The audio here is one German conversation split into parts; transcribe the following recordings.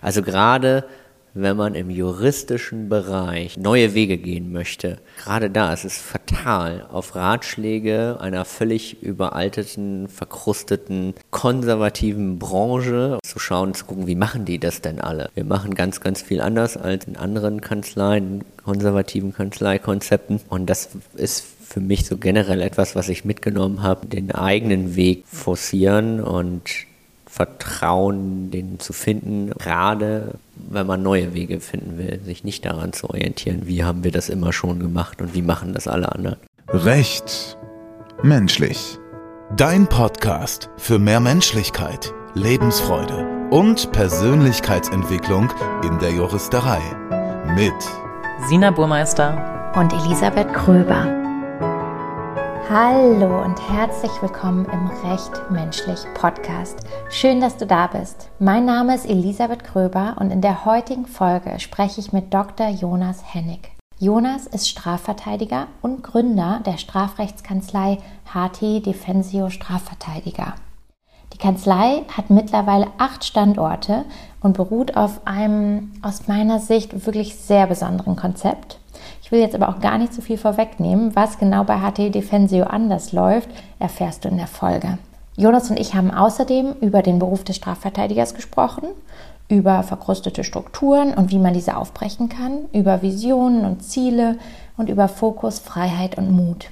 Also gerade wenn man im juristischen Bereich neue Wege gehen möchte, gerade da ist es fatal, auf Ratschläge einer völlig überalteten, verkrusteten, konservativen Branche zu schauen, zu gucken, wie machen die das denn alle? Wir machen ganz, ganz viel anders als in anderen Kanzleien, konservativen Kanzleikonzepten und das ist für mich so generell etwas, was ich mitgenommen habe, den eigenen Weg forcieren und Vertrauen, den zu finden, gerade wenn man neue Wege finden will, sich nicht daran zu orientieren, wie haben wir das immer schon gemacht und wie machen das alle anderen. Recht. Menschlich. Dein Podcast für mehr Menschlichkeit, Lebensfreude und Persönlichkeitsentwicklung in der Juristerei. Mit Sina Burmeister und Elisabeth Kröber. Hallo und herzlich willkommen im Recht Menschlich Podcast. Schön, dass du da bist. Mein Name ist Elisabeth Kröber und in der heutigen Folge spreche ich mit Dr. Jonas Hennig. Jonas ist Strafverteidiger und Gründer der Strafrechtskanzlei HT Defensio Strafverteidiger. Die Kanzlei hat mittlerweile acht Standorte und beruht auf einem aus meiner Sicht wirklich sehr besonderen Konzept. Ich will jetzt aber auch gar nicht zu so viel vorwegnehmen. Was genau bei HT Defensio anders läuft, erfährst du in der Folge. Jonas und ich haben außerdem über den Beruf des Strafverteidigers gesprochen, über verkrustete Strukturen und wie man diese aufbrechen kann, über Visionen und Ziele und über Fokus, Freiheit und Mut.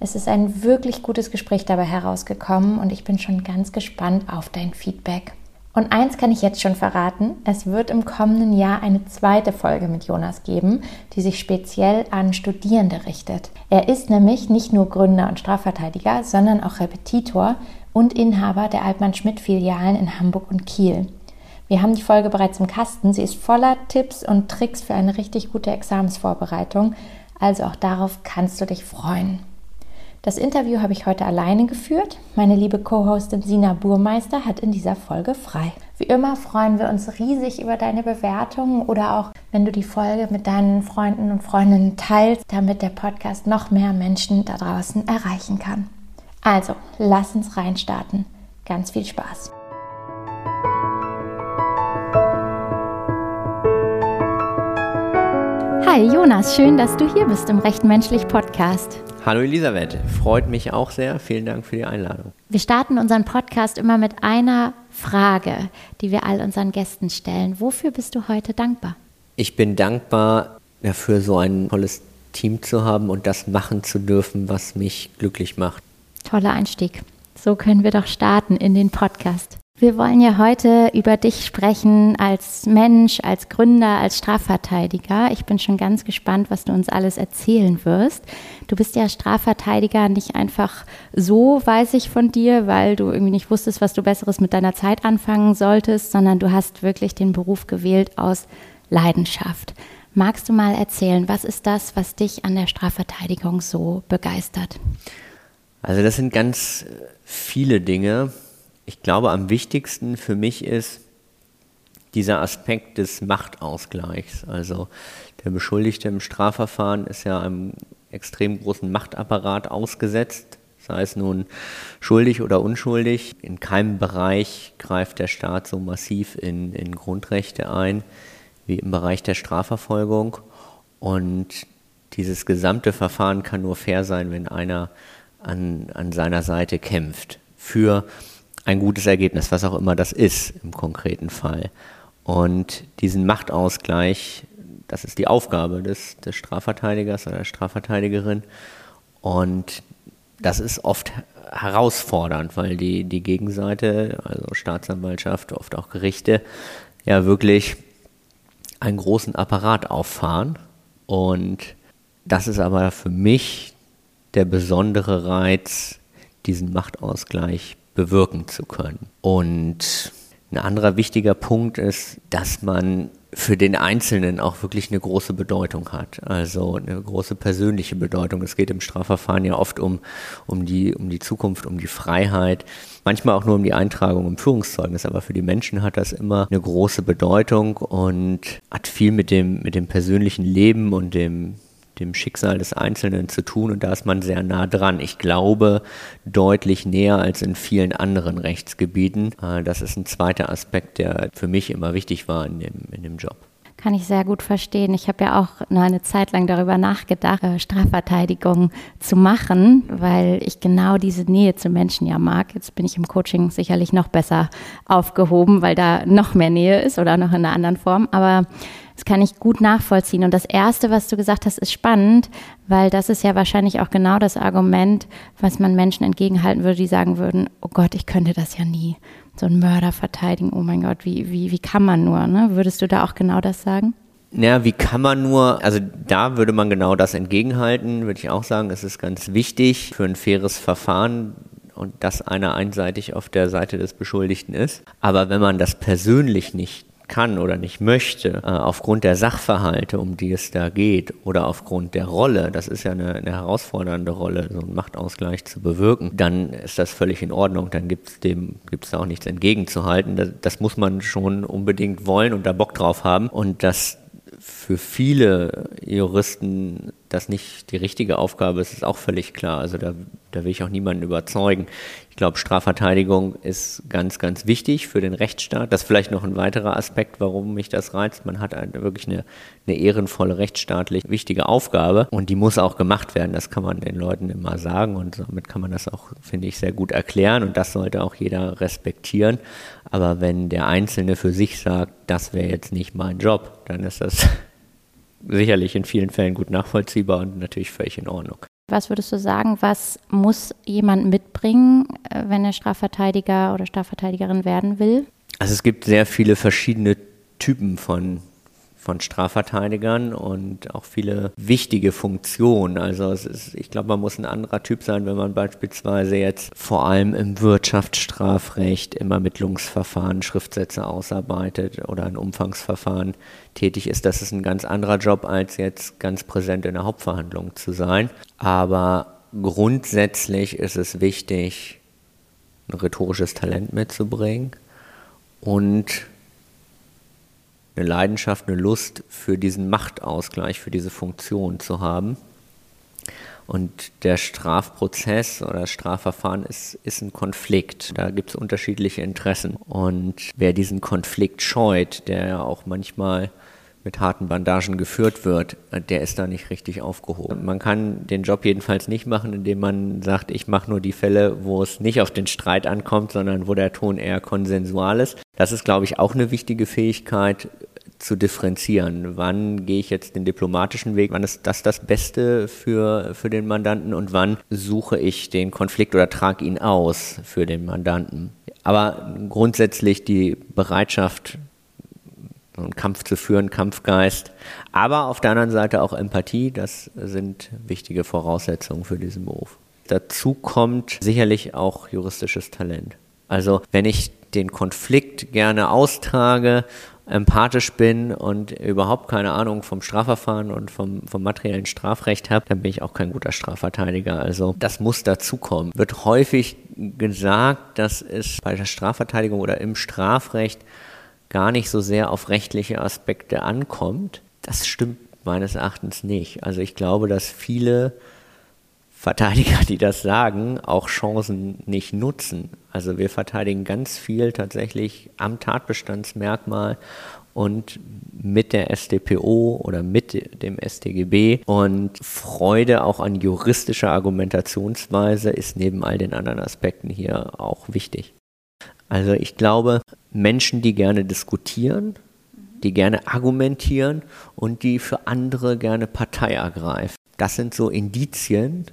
Es ist ein wirklich gutes Gespräch dabei herausgekommen und ich bin schon ganz gespannt auf dein Feedback. Und eins kann ich jetzt schon verraten, es wird im kommenden Jahr eine zweite Folge mit Jonas geben, die sich speziell an Studierende richtet. Er ist nämlich nicht nur Gründer und Strafverteidiger, sondern auch Repetitor und Inhaber der Altmann-Schmidt-Filialen in Hamburg und Kiel. Wir haben die Folge bereits im Kasten. Sie ist voller Tipps und Tricks für eine richtig gute Examensvorbereitung. Also auch darauf kannst du dich freuen. Das Interview habe ich heute alleine geführt. Meine liebe Co-Hostin Sina Burmeister hat in dieser Folge frei. Wie immer freuen wir uns riesig über deine Bewertungen oder auch, wenn du die Folge mit deinen Freunden und Freundinnen teilst, damit der Podcast noch mehr Menschen da draußen erreichen kann. Also, lass uns reinstarten. Ganz viel Spaß. Hi Jonas, schön, dass du hier bist im Recht Menschlich Podcast. Hallo Elisabeth, freut mich auch sehr. Vielen Dank für die Einladung. Wir starten unseren Podcast immer mit einer Frage, die wir all unseren Gästen stellen. Wofür bist du heute dankbar? Ich bin dankbar dafür, so ein tolles Team zu haben und das machen zu dürfen, was mich glücklich macht. Toller Einstieg. So können wir doch starten in den Podcast. Wir wollen ja heute über dich sprechen als Mensch, als Gründer, als Strafverteidiger. Ich bin schon ganz gespannt, was du uns alles erzählen wirst. Du bist ja Strafverteidiger nicht einfach so, weiß ich von dir, weil du irgendwie nicht wusstest, was du Besseres mit deiner Zeit anfangen solltest, sondern du hast wirklich den Beruf gewählt aus Leidenschaft. Magst du mal erzählen, was ist das, was dich an der Strafverteidigung so begeistert? Also das sind ganz viele Dinge ich glaube, am wichtigsten für mich ist dieser Aspekt des Machtausgleichs. Also der Beschuldigte im Strafverfahren ist ja einem extrem großen Machtapparat ausgesetzt, sei es nun schuldig oder unschuldig. In keinem Bereich greift der Staat so massiv in, in Grundrechte ein wie im Bereich der Strafverfolgung. Und dieses gesamte Verfahren kann nur fair sein, wenn einer an, an seiner Seite kämpft für ein gutes Ergebnis, was auch immer das ist im konkreten Fall. Und diesen Machtausgleich, das ist die Aufgabe des, des Strafverteidigers oder der Strafverteidigerin. Und das ist oft herausfordernd, weil die, die Gegenseite, also Staatsanwaltschaft, oft auch Gerichte, ja wirklich einen großen Apparat auffahren. Und das ist aber für mich der besondere Reiz, diesen Machtausgleich bewirken zu können. Und ein anderer wichtiger Punkt ist, dass man für den Einzelnen auch wirklich eine große Bedeutung hat, also eine große persönliche Bedeutung. Es geht im Strafverfahren ja oft um, um, die, um die Zukunft, um die Freiheit, manchmal auch nur um die Eintragung im Führungszeugnis, aber für die Menschen hat das immer eine große Bedeutung und hat viel mit dem, mit dem persönlichen Leben und dem, dem Schicksal des Einzelnen zu tun und da ist man sehr nah dran. Ich glaube deutlich näher als in vielen anderen Rechtsgebieten. Äh, das ist ein zweiter Aspekt, der für mich immer wichtig war in dem, in dem Job. Kann ich sehr gut verstehen. Ich habe ja auch nur eine Zeit lang darüber nachgedacht, äh, Strafverteidigung zu machen, weil ich genau diese Nähe zu Menschen ja mag. Jetzt bin ich im Coaching sicherlich noch besser aufgehoben, weil da noch mehr Nähe ist oder noch in einer anderen Form. Aber das kann ich gut nachvollziehen. Und das Erste, was du gesagt hast, ist spannend, weil das ist ja wahrscheinlich auch genau das Argument, was man Menschen entgegenhalten würde, die sagen würden, oh Gott, ich könnte das ja nie so einen Mörder verteidigen. Oh mein Gott, wie, wie, wie kann man nur? Ne? Würdest du da auch genau das sagen? Ja, wie kann man nur, also da würde man genau das entgegenhalten, würde ich auch sagen, es ist ganz wichtig für ein faires Verfahren und dass einer einseitig auf der Seite des Beschuldigten ist. Aber wenn man das persönlich nicht kann oder nicht möchte, äh, aufgrund der Sachverhalte, um die es da geht, oder aufgrund der Rolle, das ist ja eine, eine herausfordernde Rolle, so einen Machtausgleich zu bewirken, dann ist das völlig in Ordnung. Dann gibt es dem gibt's da auch nichts entgegenzuhalten. Das, das muss man schon unbedingt wollen und da Bock drauf haben. Und dass für viele Juristen das nicht die richtige Aufgabe ist, ist auch völlig klar. Also da, da will ich auch niemanden überzeugen. Ich glaube, Strafverteidigung ist ganz, ganz wichtig für den Rechtsstaat. Das ist vielleicht noch ein weiterer Aspekt, warum mich das reizt. Man hat eine, wirklich eine, eine ehrenvolle, rechtsstaatlich wichtige Aufgabe und die muss auch gemacht werden. Das kann man den Leuten immer sagen und damit kann man das auch, finde ich, sehr gut erklären und das sollte auch jeder respektieren. Aber wenn der Einzelne für sich sagt, das wäre jetzt nicht mein Job, dann ist das sicherlich in vielen Fällen gut nachvollziehbar und natürlich völlig in Ordnung. Was würdest du sagen, was muss jemand mitbringen, äh, wenn er Strafverteidiger oder Strafverteidigerin werden will? Also es gibt sehr viele verschiedene Typen von von Strafverteidigern und auch viele wichtige Funktionen. Also ist, ich glaube, man muss ein anderer Typ sein, wenn man beispielsweise jetzt vor allem im Wirtschaftsstrafrecht, im Ermittlungsverfahren Schriftsätze ausarbeitet oder ein Umfangsverfahren tätig ist. Das ist ein ganz anderer Job, als jetzt ganz präsent in der Hauptverhandlung zu sein. Aber grundsätzlich ist es wichtig, ein rhetorisches Talent mitzubringen und eine Leidenschaft, eine Lust für diesen Machtausgleich, für diese Funktion zu haben. Und der Strafprozess oder Strafverfahren ist, ist ein Konflikt. Da gibt es unterschiedliche Interessen. Und wer diesen Konflikt scheut, der ja auch manchmal mit harten Bandagen geführt wird, der ist da nicht richtig aufgehoben. Man kann den Job jedenfalls nicht machen, indem man sagt, ich mache nur die Fälle, wo es nicht auf den Streit ankommt, sondern wo der Ton eher konsensual ist. Das ist, glaube ich, auch eine wichtige Fähigkeit zu differenzieren. Wann gehe ich jetzt den diplomatischen Weg? Wann ist das das Beste für, für den Mandanten und wann suche ich den Konflikt oder trage ihn aus für den Mandanten? Aber grundsätzlich die Bereitschaft, einen Kampf zu führen, Kampfgeist, aber auf der anderen Seite auch Empathie, das sind wichtige Voraussetzungen für diesen Beruf. Dazu kommt sicherlich auch juristisches Talent. Also wenn ich den Konflikt gerne austrage, empathisch bin und überhaupt keine Ahnung vom Strafverfahren und vom, vom materiellen Strafrecht habe, dann bin ich auch kein guter Strafverteidiger. Also das muss dazukommen. Wird häufig gesagt, dass es bei der Strafverteidigung oder im Strafrecht gar nicht so sehr auf rechtliche Aspekte ankommt. Das stimmt meines Erachtens nicht. Also ich glaube, dass viele Verteidiger, die das sagen, auch Chancen nicht nutzen. Also wir verteidigen ganz viel tatsächlich am Tatbestandsmerkmal und mit der StPO oder mit dem StGB und Freude auch an juristischer Argumentationsweise ist neben all den anderen Aspekten hier auch wichtig. Also ich glaube, Menschen, die gerne diskutieren, die gerne argumentieren und die für andere gerne Partei ergreifen. Das sind so Indizien,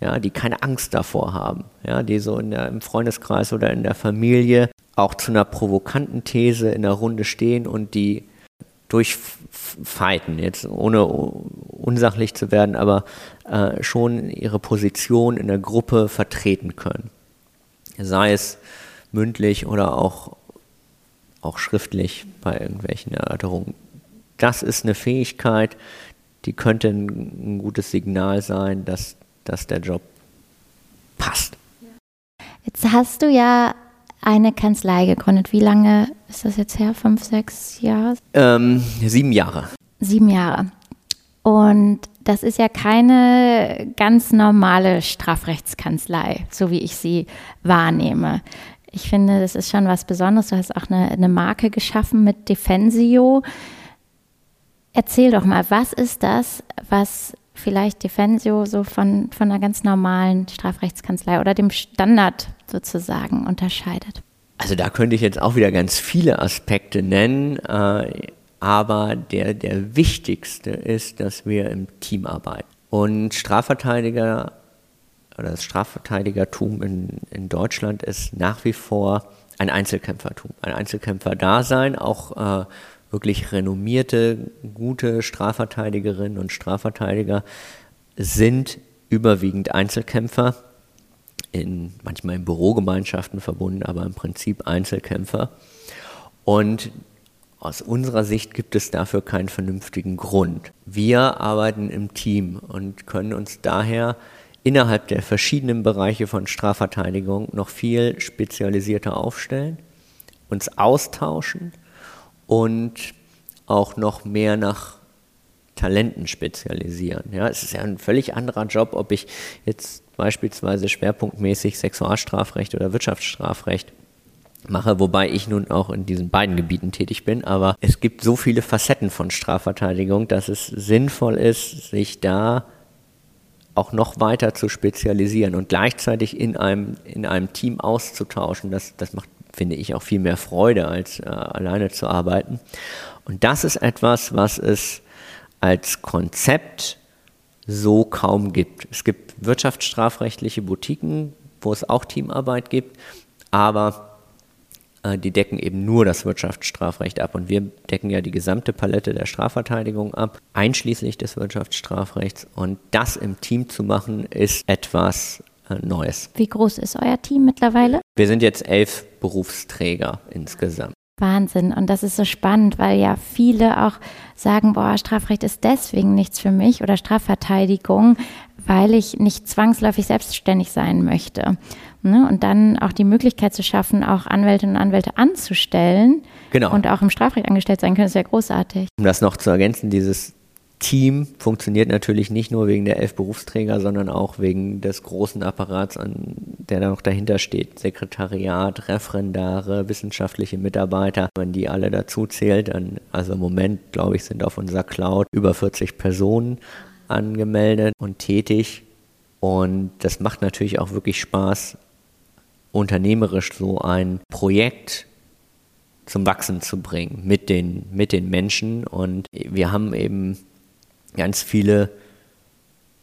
ja, die keine Angst davor haben, ja, die so in der, im Freundeskreis oder in der Familie auch zu einer provokanten These in der Runde stehen und die durchfighten, jetzt ohne unsachlich zu werden, aber äh, schon ihre Position in der Gruppe vertreten können. Sei es mündlich oder auch, auch schriftlich bei irgendwelchen Erörterungen. Das ist eine Fähigkeit, die könnte ein, gutes Signal sein, dass, dass der Job passt. Jetzt hast du ja eine Kanzlei gegründet. Wie lange ist das jetzt her? Fünf, sechs Jahre? Ähm, sieben Jahre. Sieben Jahre. Und das ist ja keine ganz normale Strafrechtskanzlei, so wie ich sie wahrnehme. Ich finde, das ist schon was Besonderes. Du hast auch eine, eine Marke geschaffen mit Defensio. Erzähl doch mal, was ist das, was vielleicht Defensio so von, von einer ganz normalen Strafrechtskanzlei oder dem Standard sozusagen unterscheidet? Also da könnte ich jetzt auch wieder ganz viele Aspekte nennen, äh, aber der, der wichtigste ist, dass wir im Team arbeiten. Und Strafverteidiger oder das Strafverteidigertum in, in Deutschland ist nach wie vor ein Einzelkämpfertum, ein Einzelkämpfer-Dasein, auch äh, wirklich renommierte, gute Strafverteidigerinnen und Strafverteidiger sind überwiegend Einzelkämpfer, in, manchmal in Bürogemeinschaften verbunden, aber im Prinzip Einzelkämpfer. Und aus unserer Sicht gibt es dafür keinen vernünftigen Grund. Wir arbeiten im Team und können uns daher innerhalb der verschiedenen Bereiche von Strafverteidigung noch viel spezialisierter aufstellen, uns austauschen und auch noch mehr nach Talenten spezialisieren. Ja, es ist ja ein völlig anderer Job, ob ich jetzt beispielsweise schwerpunktmäßig Sexualstrafrecht oder Wirtschaftsstrafrecht mache, wobei ich nun auch in diesen beiden Gebieten tätig bin. Aber es gibt so viele Facetten von Strafverteidigung, dass es sinnvoll ist, sich da auch noch weiter zu spezialisieren und gleichzeitig in einem, in einem Team auszutauschen. Das, das macht finde ich, auch viel mehr Freude, als äh, alleine zu arbeiten. Und das ist etwas, was es als Konzept so kaum gibt. Es gibt wirtschaftsstrafrechtliche Boutiquen, wo es auch Teamarbeit gibt, aber die decken eben nur das Wirtschaftsstrafrecht ab. Und wir decken ja die gesamte Palette der Strafverteidigung ab, einschließlich des Wirtschaftsstrafrechts. Und das im Team zu machen, ist etwas, äh, Neues. Wie groß ist euer Team mittlerweile? Wir sind jetzt elf Berufsträger insgesamt. Wahnsinn. Und das ist so spannend, weil ja viele auch sagen, boah, Strafrecht ist deswegen nichts für mich oder Strafverteidigung, weil ich nicht zwangsläufig selbstständig sein möchte. Ne? Und dann auch die Möglichkeit zu schaffen, auch Anwältinnen und Anwälte anzustellen genau. und auch im Strafrecht angestellt sein können, ist ja großartig. Um das noch zu ergänzen, dieses Team funktioniert natürlich nicht nur wegen der elf Berufsträger, sondern auch wegen des großen Apparats, an, der da noch dahinter steht. Sekretariat, Referendare, wissenschaftliche Mitarbeiter. Wenn die alle dazu zählt, dann, also im Moment, glaube ich, sind auf unserer Cloud über 40 Personen angemeldet und tätig. Und das macht natürlich auch wirklich Spaß, unternehmerisch so ein Projekt zum Wachsen zu bringen mit den, mit den Menschen. Und wir haben eben ganz viele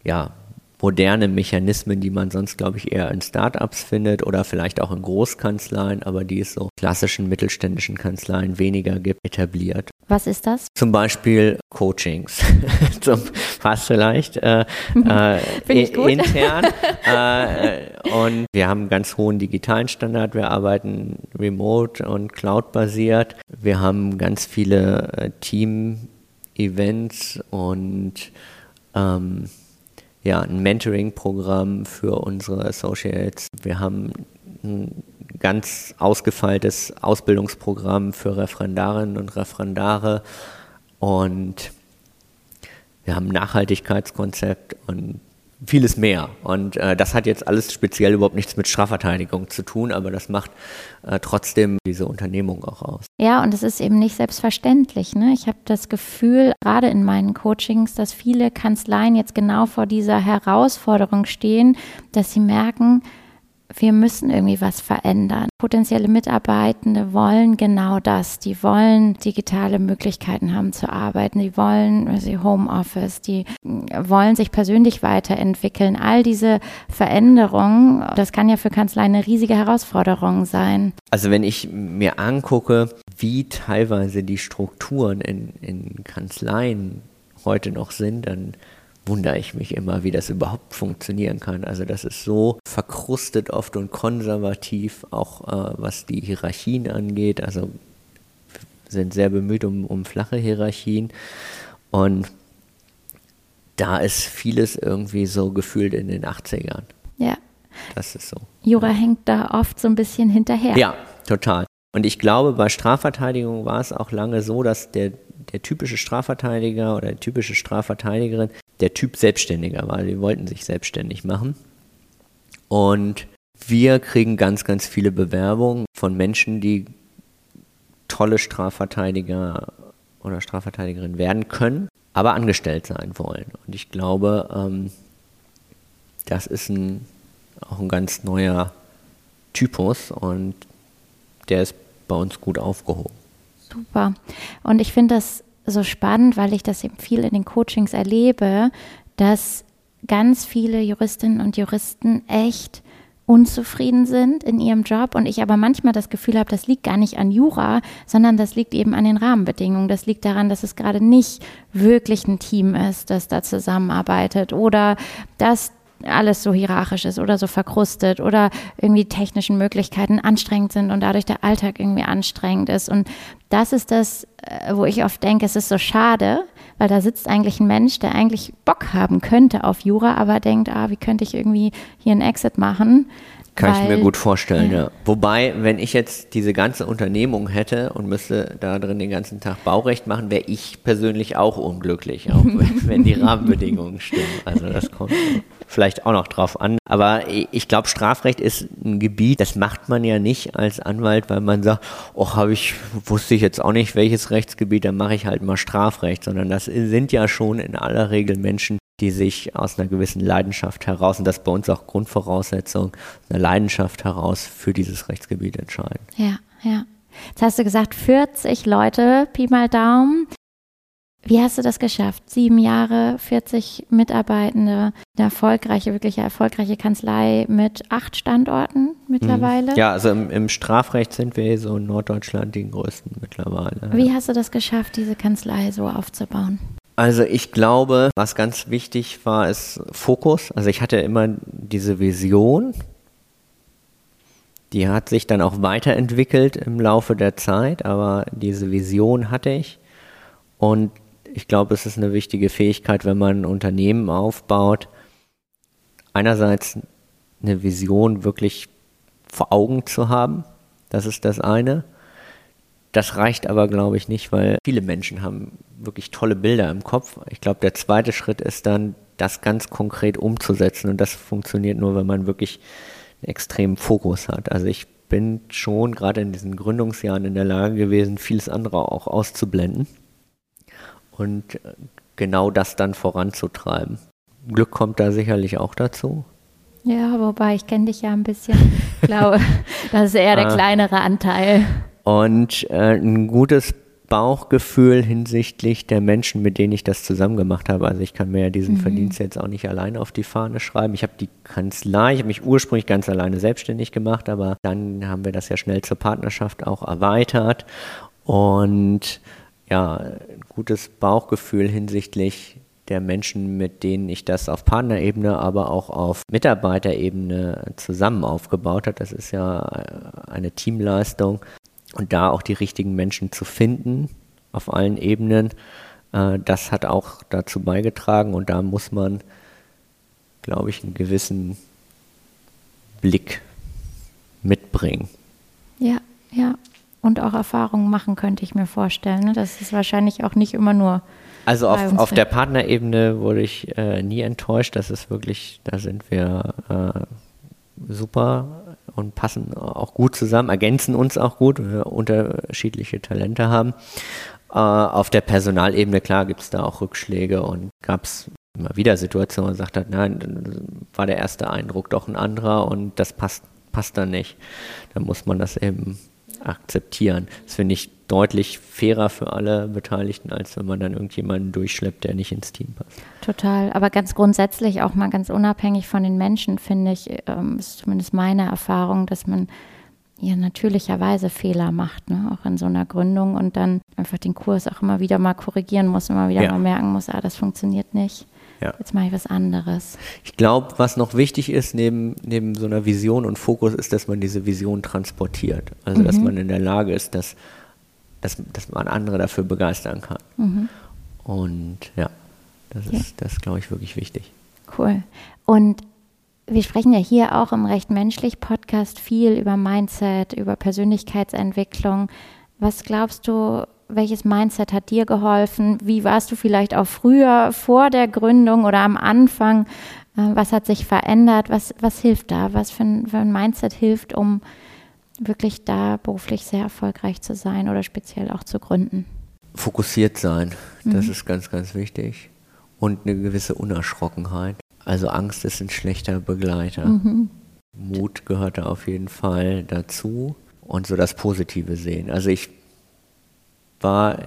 ja, moderne Mechanismen, die man sonst, glaube ich, eher in Startups findet oder vielleicht auch in Großkanzleien, aber die es so klassischen mittelständischen Kanzleien weniger gibt, etabliert. Was ist das? Zum Beispiel Coachings. Zum, fast vielleicht äh, äh, intern. äh, und wir haben einen ganz hohen digitalen Standard. Wir arbeiten remote und cloud-basiert. Wir haben ganz viele äh, Team- Events und ähm, ja, ein Mentoring-Programm für unsere Associates. Wir haben ein ganz ausgefeiltes Ausbildungsprogramm für Referendarinnen und Referendare und wir haben ein Nachhaltigkeitskonzept und vieles mehr. Und äh, das hat jetzt alles speziell überhaupt nichts mit Strafverteidigung zu tun, aber das macht äh, trotzdem diese Unternehmung auch aus. Ja, und es ist eben nicht selbstverständlich. Ne? Ich habe das Gefühl, gerade in meinen Coachings, dass viele Kanzleien jetzt genau vor dieser Herausforderung stehen, dass sie merken, wir müssen irgendwie was verändern. Potenzielle Mitarbeitende wollen genau das. Die wollen digitale Möglichkeiten haben zu arbeiten. Die wollen also Homeoffice. Die wollen sich persönlich weiterentwickeln. All diese Veränderungen, das kann ja für Kanzleien eine riesige Herausforderung sein. Also wenn ich mir angucke, wie teilweise die Strukturen in, in Kanzleien heute noch sind, dann wundere ich mich immer, wie das überhaupt funktionieren kann. Also das ist so verkrustet oft und konservativ, auch äh, was die Hierarchien angeht. Also sind sehr bemüht um, um flache Hierarchien. Und da ist vieles irgendwie so gefühlt in den 80ern. Ja. Das ist so. Jura hängt da oft so ein bisschen hinterher. Ja, total. Und ich glaube, bei Strafverteidigung war es auch lange so, dass der, der typische Strafverteidiger oder die typische Strafverteidigerin der Typ Selbstständiger war. Die wollten sich selbstständig machen. Und wir kriegen ganz, ganz viele Bewerbungen von Menschen, die tolle Strafverteidiger oder Strafverteidigerin werden können, aber angestellt sein wollen. Und ich glaube, ähm, das ist ein, auch ein ganz neuer Typus und der ist bei uns gut aufgehoben. Super. Und ich finde das so spannend, weil ich das eben viel in den Coachings erlebe, dass ganz viele Juristinnen und Juristen echt unzufrieden sind in ihrem Job und ich aber manchmal das Gefühl habe, das liegt gar nicht an Jura, sondern das liegt eben an den Rahmenbedingungen. Das liegt daran, dass es gerade nicht wirklich ein Team ist, das da zusammenarbeitet oder dass alles so hierarchisch ist oder so verkrustet oder irgendwie technischen Möglichkeiten anstrengend sind und dadurch der Alltag irgendwie anstrengend ist. Und das ist das, äh, wo ich oft denke, es ist so schade, weil da sitzt eigentlich ein Mensch, der eigentlich Bock haben könnte auf Jura, aber denkt, ah, wie könnte ich irgendwie hier einen Exit machen? Kann weil, ich mir gut vorstellen, ja. ja. Wobei, wenn ich jetzt diese ganze Unternehmung hätte und müsste da drin den ganzen Tag Baurecht machen, wäre ich persönlich auch unglücklich, auch wenn, wenn die Rahmenbedingungen stimmen. Also das kommt vielleicht auch noch drauf an. Aber ich glaube, Strafrecht ist ein Gebiet, das macht man ja nicht als Anwalt, weil man sagt, oh, habe ich, wusste ich jetzt auch nicht, welches Rechtsgebiet, dann mache ich halt mal Strafrecht, sondern das sind ja schon in aller Regel Menschen, die sich aus einer gewissen Leidenschaft heraus, und das ist bei uns auch Grundvoraussetzung, einer Leidenschaft heraus für dieses Rechtsgebiet entscheiden. Ja, ja. Jetzt hast du gesagt, 40 Leute, Pi mal Daumen. Wie hast du das geschafft? Sieben Jahre, 40 Mitarbeitende, eine erfolgreiche, wirklich erfolgreiche Kanzlei mit acht Standorten mittlerweile. Ja, also im, im Strafrecht sind wir so in Norddeutschland die größten mittlerweile. Wie hast du das geschafft, diese Kanzlei so aufzubauen? Also ich glaube, was ganz wichtig war, ist Fokus. Also ich hatte immer diese Vision, die hat sich dann auch weiterentwickelt im Laufe der Zeit, aber diese Vision hatte ich. Und ich glaube, es ist eine wichtige Fähigkeit, wenn man ein Unternehmen aufbaut, einerseits eine Vision wirklich vor Augen zu haben. Das ist das eine. Das reicht aber, glaube ich, nicht, weil viele Menschen haben wirklich tolle Bilder im Kopf. Ich glaube, der zweite Schritt ist dann, das ganz konkret umzusetzen. Und das funktioniert nur, wenn man wirklich einen extremen Fokus hat. Also ich bin schon gerade in diesen Gründungsjahren in der Lage gewesen, vieles andere auch auszublenden und genau das dann voranzutreiben. Glück kommt da sicherlich auch dazu. Ja, wobei ich kenne dich ja ein bisschen. Ich glaube, das ist eher der ah. kleinere Anteil. Und äh, ein gutes Bauchgefühl hinsichtlich der Menschen, mit denen ich das zusammen gemacht habe. Also ich kann mir ja diesen mhm. Verdienst jetzt auch nicht alleine auf die Fahne schreiben. Ich habe die Kanzlei, ich habe mich ursprünglich ganz alleine selbstständig gemacht, aber dann haben wir das ja schnell zur Partnerschaft auch erweitert. Und ja, ein gutes Bauchgefühl hinsichtlich der Menschen, mit denen ich das auf Partnerebene, aber auch auf Mitarbeiterebene zusammen aufgebaut habe. Das ist ja eine Teamleistung. Und da auch die richtigen Menschen zu finden auf allen Ebenen, äh, das hat auch dazu beigetragen. Und da muss man, glaube ich, einen gewissen Blick mitbringen. Ja, ja und auch Erfahrungen machen, könnte ich mir vorstellen. Ne? Das ist wahrscheinlich auch nicht immer nur. Also auf, auf der Partnerebene wurde ich äh, nie enttäuscht. Das ist wirklich, da sind wir äh, super und passen auch gut zusammen, ergänzen uns auch gut, weil wir unterschiedliche Talente haben. Äh, auf der Personalebene, klar, gibt es da auch Rückschläge und gab es immer wieder Situationen, wo man sagt hat, nein, war der erste Eindruck doch ein anderer und das passt, passt dann nicht. Dann muss man das eben akzeptieren. Das finde ich deutlich fairer für alle Beteiligten, als wenn man dann irgendjemanden durchschleppt, der nicht ins Team passt. Total, aber ganz grundsätzlich auch mal ganz unabhängig von den Menschen, finde ich, ähm, ist zumindest meine Erfahrung, dass man ja natürlicherweise Fehler macht, ne? auch in so einer Gründung und dann einfach den Kurs auch immer wieder mal korrigieren muss, immer wieder ja. mal merken muss, ah, das funktioniert nicht. Ja. Jetzt mache ich was anderes. Ich glaube, was noch wichtig ist neben, neben so einer Vision und Fokus, ist, dass man diese Vision transportiert. Also, mhm. dass man in der Lage ist, dass, dass, dass man andere dafür begeistern kann. Mhm. Und ja, das ist, ja. das glaube ich, wirklich wichtig. Cool. Und wir sprechen ja hier auch im Recht Menschlich Podcast viel über Mindset, über Persönlichkeitsentwicklung. Was glaubst du, welches Mindset hat dir geholfen? Wie warst du vielleicht auch früher vor der Gründung oder am Anfang? Äh, was hat sich verändert? Was, was hilft da? Was für ein, für ein Mindset hilft, um wirklich da beruflich sehr erfolgreich zu sein oder speziell auch zu gründen? Fokussiert sein, das mhm. ist ganz, ganz wichtig. Und eine gewisse Unerschrockenheit. Also Angst ist ein schlechter Begleiter. Mhm. Mut gehört da auf jeden Fall dazu und so das Positive sehen. Also ich war,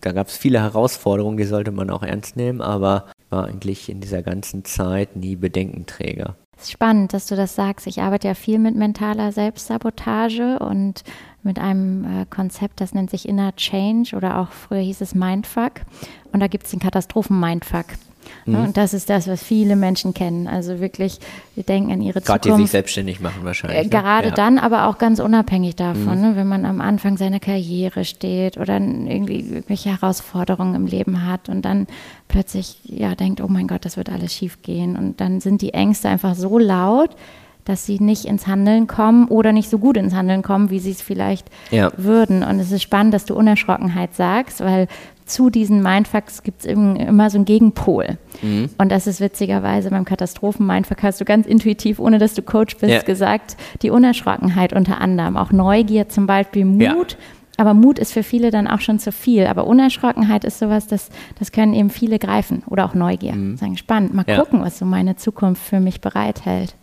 da gab es viele Herausforderungen, die sollte man auch ernst nehmen, aber war eigentlich in dieser ganzen Zeit nie Bedenkenträger. Es ist spannend, dass du das sagst. Ich arbeite ja viel mit mentaler Selbstsabotage und mit einem äh, Konzept, das nennt sich Inner Change oder auch früher hieß es Mindfuck. Und da gibt es den Katastrophen-Mindfuck. Mhm. Und das ist das, was viele Menschen kennen. Also wirklich, wir denken an ihre Zukunft. Gerade die sich selbstständig machen wahrscheinlich. Äh, ne? gerade ja. dann, aber auch ganz unabhängig davon, mhm. ne? wenn man am Anfang seiner Karriere steht oder irgendwie irgendwelche Herausforderungen im Leben hat und dann plötzlich ja denkt, oh mein Gott, das wird alles schief gehen. Und dann sind die Ängste einfach so laut, dass sie nicht ins Handeln kommen oder nicht so gut ins Handeln kommen, wie sie es vielleicht ja. würden. Und es ist spannend, dass du Unerschrockenheit sagst, weil zu diesen Mindfucks gibt es immer so einen Gegenpol. Mhm. Und das ist witzigerweise beim Katastrophen-Mindfuck hast du ganz intuitiv, ohne dass du Coach bist, ja. gesagt, die Unerschrockenheit unter anderem, auch Neugier zum Beispiel, Mut. Ja. Aber Mut ist für viele dann auch schon zu viel. Aber Unerschrockenheit ist sowas, das, das können eben viele greifen. Oder auch Neugier. Mhm. Sagen, spannend, mal ja. gucken, was so meine Zukunft für mich bereithält.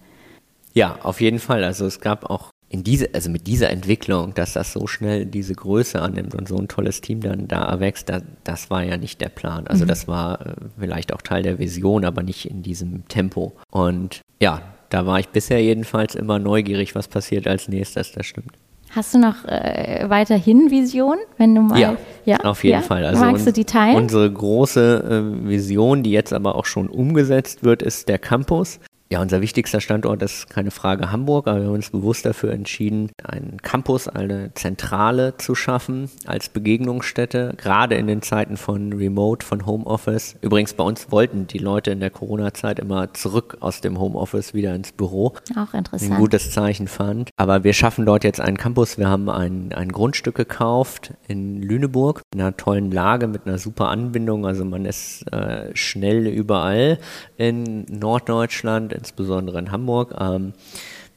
Ja, auf jeden Fall. Also es gab auch in diese, also mit dieser Entwicklung, dass das so schnell diese Größe annimmt und so ein tolles Team dann da erwächst, da, das war ja nicht der Plan. Also mhm. das war äh, vielleicht auch Teil der Vision, aber nicht in diesem Tempo. Und ja, da war ich bisher jedenfalls immer neugierig, was passiert als nächstes, das stimmt. Hast du noch äh, weiterhin Vision, wenn du mal? Ja, ja? auf jeden ja? Fall. Also Magst du die teilen? Unsere große äh, Vision, die jetzt aber auch schon umgesetzt wird, ist der Campus. Ja, unser wichtigster Standort ist keine Frage Hamburg, aber wir haben uns bewusst dafür entschieden, einen Campus, eine Zentrale zu schaffen als Begegnungsstätte, gerade in den Zeiten von Remote, von Homeoffice. Übrigens, bei uns wollten die Leute in der Corona-Zeit immer zurück aus dem Homeoffice wieder ins Büro. Auch interessant. Ein gutes Zeichen fand. Aber wir schaffen dort jetzt einen Campus. Wir haben ein, ein Grundstück gekauft in Lüneburg, in einer tollen Lage mit einer super Anbindung. Also man ist äh, schnell überall in Norddeutschland insbesondere in Hamburg, ähm,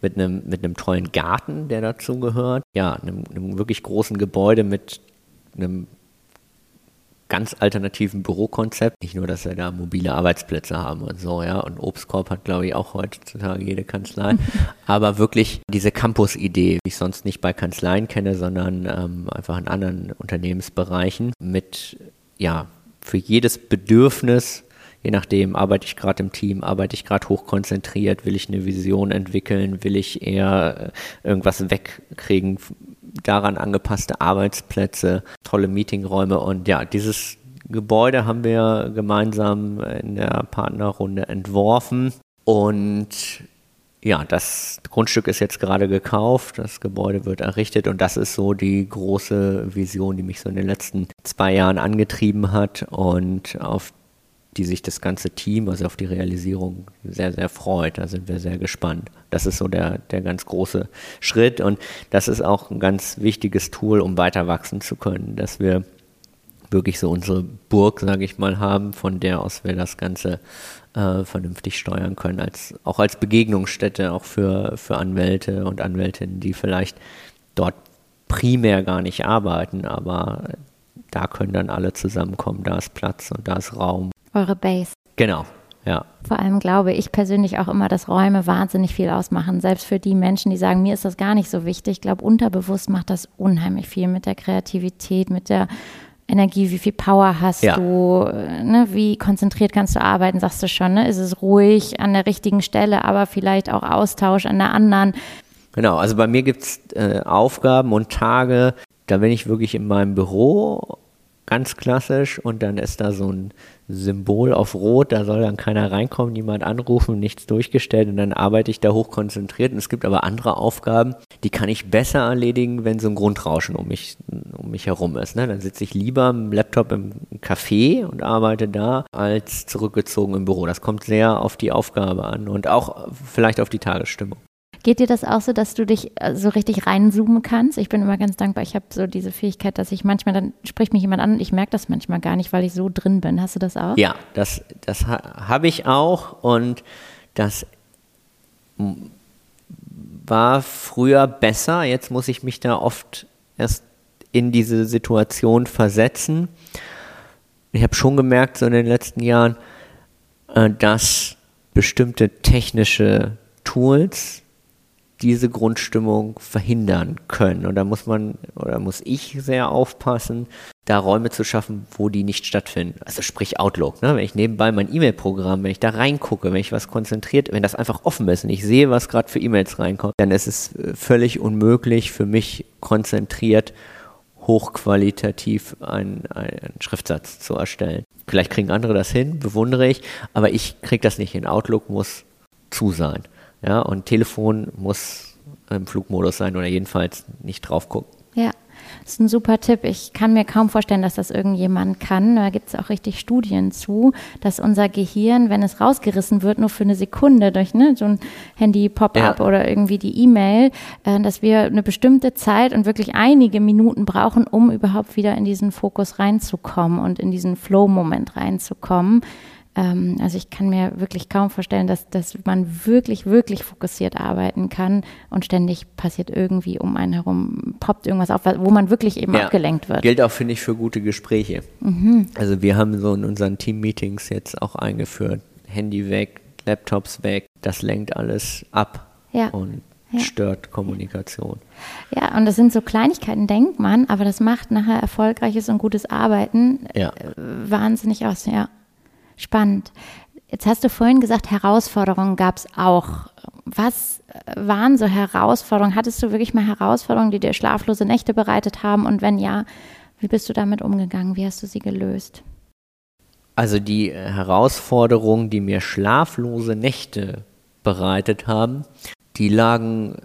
mit einem mit einem tollen Garten, der dazu gehört. Ja, einem, einem wirklich großen Gebäude mit einem ganz alternativen Bürokonzept. Nicht nur, dass wir da mobile Arbeitsplätze haben und so, ja. Und Obstkorb hat, glaube ich, auch heutzutage jede Kanzlei. Aber wirklich diese Campus-Idee, die ich sonst nicht bei Kanzleien kenne, sondern ähm, einfach in anderen Unternehmensbereichen mit, ja, für jedes Bedürfnis je nachdem, arbeite ich gerade im Team, arbeite ich gerade hochkonzentriert, will ich eine Vision entwickeln, will ich eher äh, irgendwas wegkriegen, daran angepasste Arbeitsplätze, tolle Meetingräume und ja, dieses Gebäude haben wir gemeinsam in der Partnerrunde entworfen und ja, das Grundstück ist jetzt gerade gekauft, das Gebäude wird errichtet und das ist so die große Vision, die mich so in den letzten zwei Jahren angetrieben hat und auf die sich das ganze Team, also auf die Realisierung, sehr, sehr freut. Da sind wir sehr gespannt. Das ist so der, der ganz große Schritt und das ist auch ein ganz wichtiges Tool, um weiter wachsen zu können, dass wir wirklich so unsere Burg, sage ich mal, haben, von der aus wir das Ganze äh, vernünftig steuern können, als, auch als Begegnungsstätte, auch für, für Anwälte und Anwältinnen, die vielleicht dort primär gar nicht arbeiten, aber da können dann alle zusammenkommen, da ist Platz und da ist Raum eure Base. Genau, ja. Vor allem glaube ich persönlich auch immer, dass Räume wahnsinnig viel ausmachen. Selbst für die Menschen, die sagen, mir ist das gar nicht so wichtig. Ich glaube, unterbewusst macht das unheimlich viel mit der Kreativität, mit der Energie, wie viel Power hast ja. du, ne? wie konzentriert kannst du arbeiten, sagst du schon, ne? ist es ruhig an der richtigen Stelle, aber vielleicht auch Austausch an der anderen. Genau, also bei mir gibt es äh, Aufgaben und Tage, da bin ich wirklich in meinem Büro ganz klassisch und dann ist da so ein Symbol auf Rot, da soll dann keiner reinkommen, niemand anrufen, nichts durchgestellt und dann arbeite ich da hochkonzentriert. Und es gibt aber andere Aufgaben, die kann ich besser erledigen, wenn so ein Grundrauschen um mich, um mich herum ist. Ne? Dann sitze ich lieber im Laptop im Café und arbeite da, als zurückgezogen im Büro. Das kommt sehr auf die Aufgabe an und auch vielleicht auf die Tagesstimmung. Geht dir das auch so, dass du dich äh, so richtig reinzoomen kannst? Ich bin immer ganz dankbar. Ich habe so diese Fähigkeit, dass ich manchmal, dann spricht mich jemand an und ich merke das manchmal gar nicht, weil ich so drin bin. Hast du das auch? Ja, das, das ha habe ich auch und das war früher besser. Jetzt muss ich mich da oft erst in diese Situation versetzen. Ich habe schon gemerkt, so in den letzten Jahren, äh, dass bestimmte technische Tools diese Grundstimmung verhindern können. Und da muss man oder muss ich sehr aufpassen, da Räume zu schaffen, wo die nicht stattfinden. Also sprich Outlook. Ne? Wenn ich nebenbei mein E-Mail-Programm, wenn ich da reingucke, wenn ich was konzentriert, wenn das einfach offen ist und ich sehe, was gerade für E-Mails reinkommt, dann ist es äh, völlig unmöglich für mich konzentriert hochqualitativ einen, einen Schriftsatz zu erstellen. Vielleicht kriegen andere das hin, bewundere ich, aber ich kriege das nicht hin. Outlook muss zu sein. Ja, und Telefon muss im Flugmodus sein oder jedenfalls nicht drauf gucken. Ja, das ist ein super Tipp. Ich kann mir kaum vorstellen, dass das irgendjemand kann. Da gibt es auch richtig Studien zu, dass unser Gehirn, wenn es rausgerissen wird, nur für eine Sekunde durch ne, so ein Handy-Pop-up ja. oder irgendwie die E-Mail, äh, dass wir eine bestimmte Zeit und wirklich einige Minuten brauchen, um überhaupt wieder in diesen Fokus reinzukommen und in diesen Flow-Moment reinzukommen. Ähm, also ich kann mir wirklich kaum vorstellen, dass, dass man wirklich, wirklich fokussiert arbeiten kann und ständig passiert irgendwie um einen herum, poppt irgendwas auf, wo man wirklich eben ja, abgelenkt wird. Gilt auch, finde ich, für gute Gespräche. Mhm. Also wir haben so in unseren Team-Meetings jetzt auch eingeführt, Handy weg, Laptops weg, das lenkt alles ab. Ja. Und ja. stört Kommunikation. Ja, und das sind so Kleinigkeiten, denkt man, aber das macht nachher erfolgreiches und gutes Arbeiten ja. Äh, wahnsinnig aus, ja. Spannend. Jetzt hast du vorhin gesagt, Herausforderungen gab es auch. Was waren so Herausforderungen? Hattest du wirklich mal Herausforderungen, die dir schlaflose Nächte bereitet haben? Und wenn ja, wie bist du damit umgegangen? Wie hast du sie gelöst? Also die Herausforderungen, die mir schlaflose Nächte bereitet haben, die lagen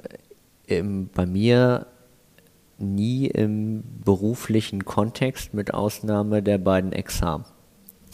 im, bei mir nie im beruflichen Kontext mit Ausnahme der beiden Examen.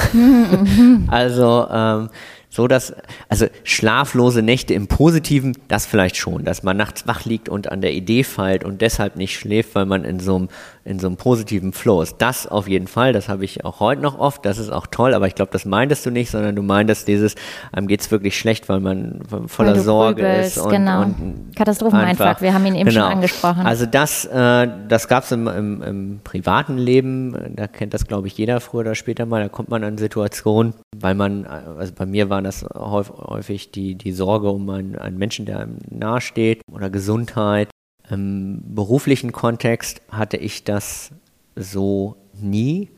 also ähm, so dass, also schlaflose Nächte im Positiven, das vielleicht schon, dass man nachts wach liegt und an der Idee feilt und deshalb nicht schläft, weil man in so einem, in so einem positiven Flow ist. Das auf jeden Fall, das habe ich auch heute noch oft, das ist auch toll, aber ich glaube, das meintest du nicht, sondern du meintest dieses, einem geht es wirklich schlecht, weil man voller Sorge grübelst, ist. Und, genau. und Katastropheneintrag, wir haben ihn eben genau. schon angesprochen. Also das, äh, das gab es im, im, im privaten Leben, da kennt das glaube ich jeder früher oder später mal, da kommt man an Situationen, weil man, also bei mir waren das häufig die, die Sorge um einen, einen Menschen, der einem nahesteht oder Gesundheit. Im beruflichen Kontext hatte ich das so nie.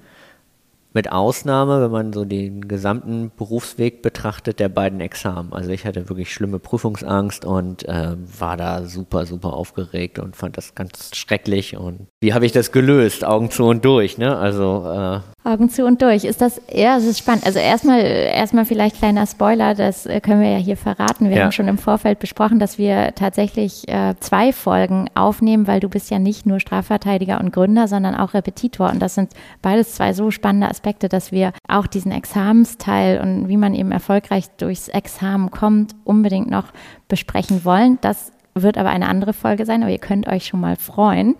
Mit Ausnahme, wenn man so den gesamten Berufsweg betrachtet, der beiden Examen. Also ich hatte wirklich schlimme Prüfungsangst und äh, war da super, super aufgeregt und fand das ganz schrecklich. Und wie habe ich das gelöst? Augen zu und durch, ne? Also äh, Augen zu und durch. Ist das, ja, das ist spannend. Also erstmal, erstmal vielleicht kleiner Spoiler, das äh, können wir ja hier verraten. Wir ja. haben schon im Vorfeld besprochen, dass wir tatsächlich äh, zwei Folgen aufnehmen, weil du bist ja nicht nur Strafverteidiger und Gründer, sondern auch Repetitor. Und das sind beides zwei so spannende Aspekte, dass wir auch diesen Examensteil und wie man eben erfolgreich durchs Examen kommt, unbedingt noch besprechen wollen. Das wird aber eine andere Folge sein, aber ihr könnt euch schon mal freuen.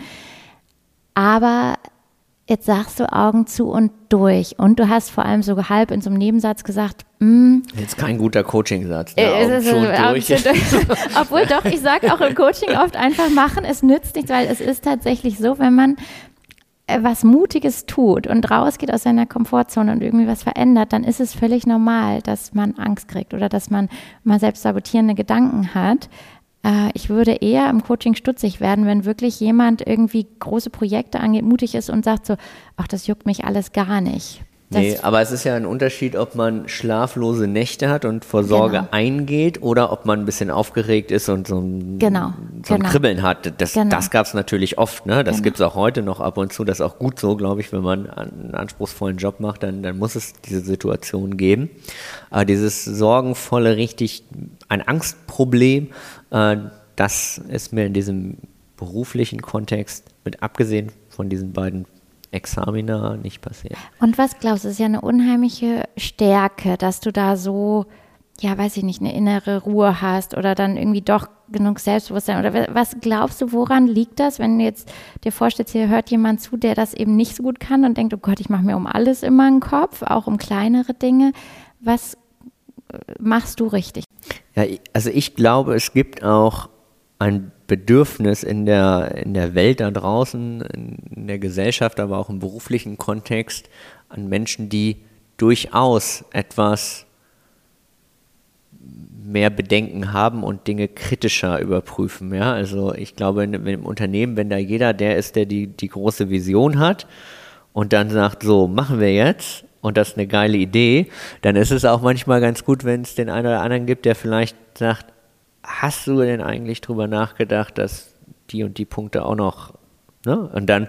Aber jetzt sagst du Augen zu und durch. Und du hast vor allem so halb in so einem Nebensatz gesagt, mm, Jetzt kein guter Coaching-Satz. Ne? Augen zu und durch. durch. Obwohl doch, ich sage auch im Coaching oft einfach machen, es nützt nichts, weil es ist tatsächlich so, wenn man was Mutiges tut und rausgeht aus seiner Komfortzone und irgendwie was verändert, dann ist es völlig normal, dass man Angst kriegt oder dass man mal selbst sabotierende Gedanken hat. Äh, ich würde eher im Coaching stutzig werden, wenn wirklich jemand irgendwie große Projekte angeht, mutig ist und sagt so, ach, das juckt mich alles gar nicht. Nee, aber es ist ja ein Unterschied, ob man schlaflose Nächte hat und vor Sorge genau. eingeht oder ob man ein bisschen aufgeregt ist und so ein, genau. so ein genau. Kribbeln hat. Das, genau. das gab es natürlich oft. Ne? Das genau. gibt es auch heute noch ab und zu. Das ist auch gut so, glaube ich, wenn man einen anspruchsvollen Job macht, dann, dann muss es diese Situation geben. Aber dieses sorgenvolle, richtig ein Angstproblem, äh, das ist mir in diesem beruflichen Kontext, mit abgesehen von diesen beiden Examina, nicht passiert. Und was glaubst du, ist ja eine unheimliche Stärke, dass du da so, ja, weiß ich nicht, eine innere Ruhe hast oder dann irgendwie doch genug Selbstbewusstsein? Oder was glaubst du, woran liegt das, wenn du jetzt dir vorstellst, hier hört jemand zu, der das eben nicht so gut kann und denkt, oh Gott, ich mache mir um alles immer einen Kopf, auch um kleinere Dinge. Was äh, machst du richtig? Ja, also ich glaube, es gibt auch ein Bedürfnis in der, in der Welt da draußen, in der Gesellschaft, aber auch im beruflichen Kontext an Menschen, die durchaus etwas mehr Bedenken haben und Dinge kritischer überprüfen. Ja? Also ich glaube, im Unternehmen, wenn da jeder der ist, der die, die große Vision hat und dann sagt, so, machen wir jetzt und das ist eine geile Idee, dann ist es auch manchmal ganz gut, wenn es den einen oder anderen gibt, der vielleicht sagt, hast du denn eigentlich drüber nachgedacht, dass die und die Punkte auch noch, ne? Und dann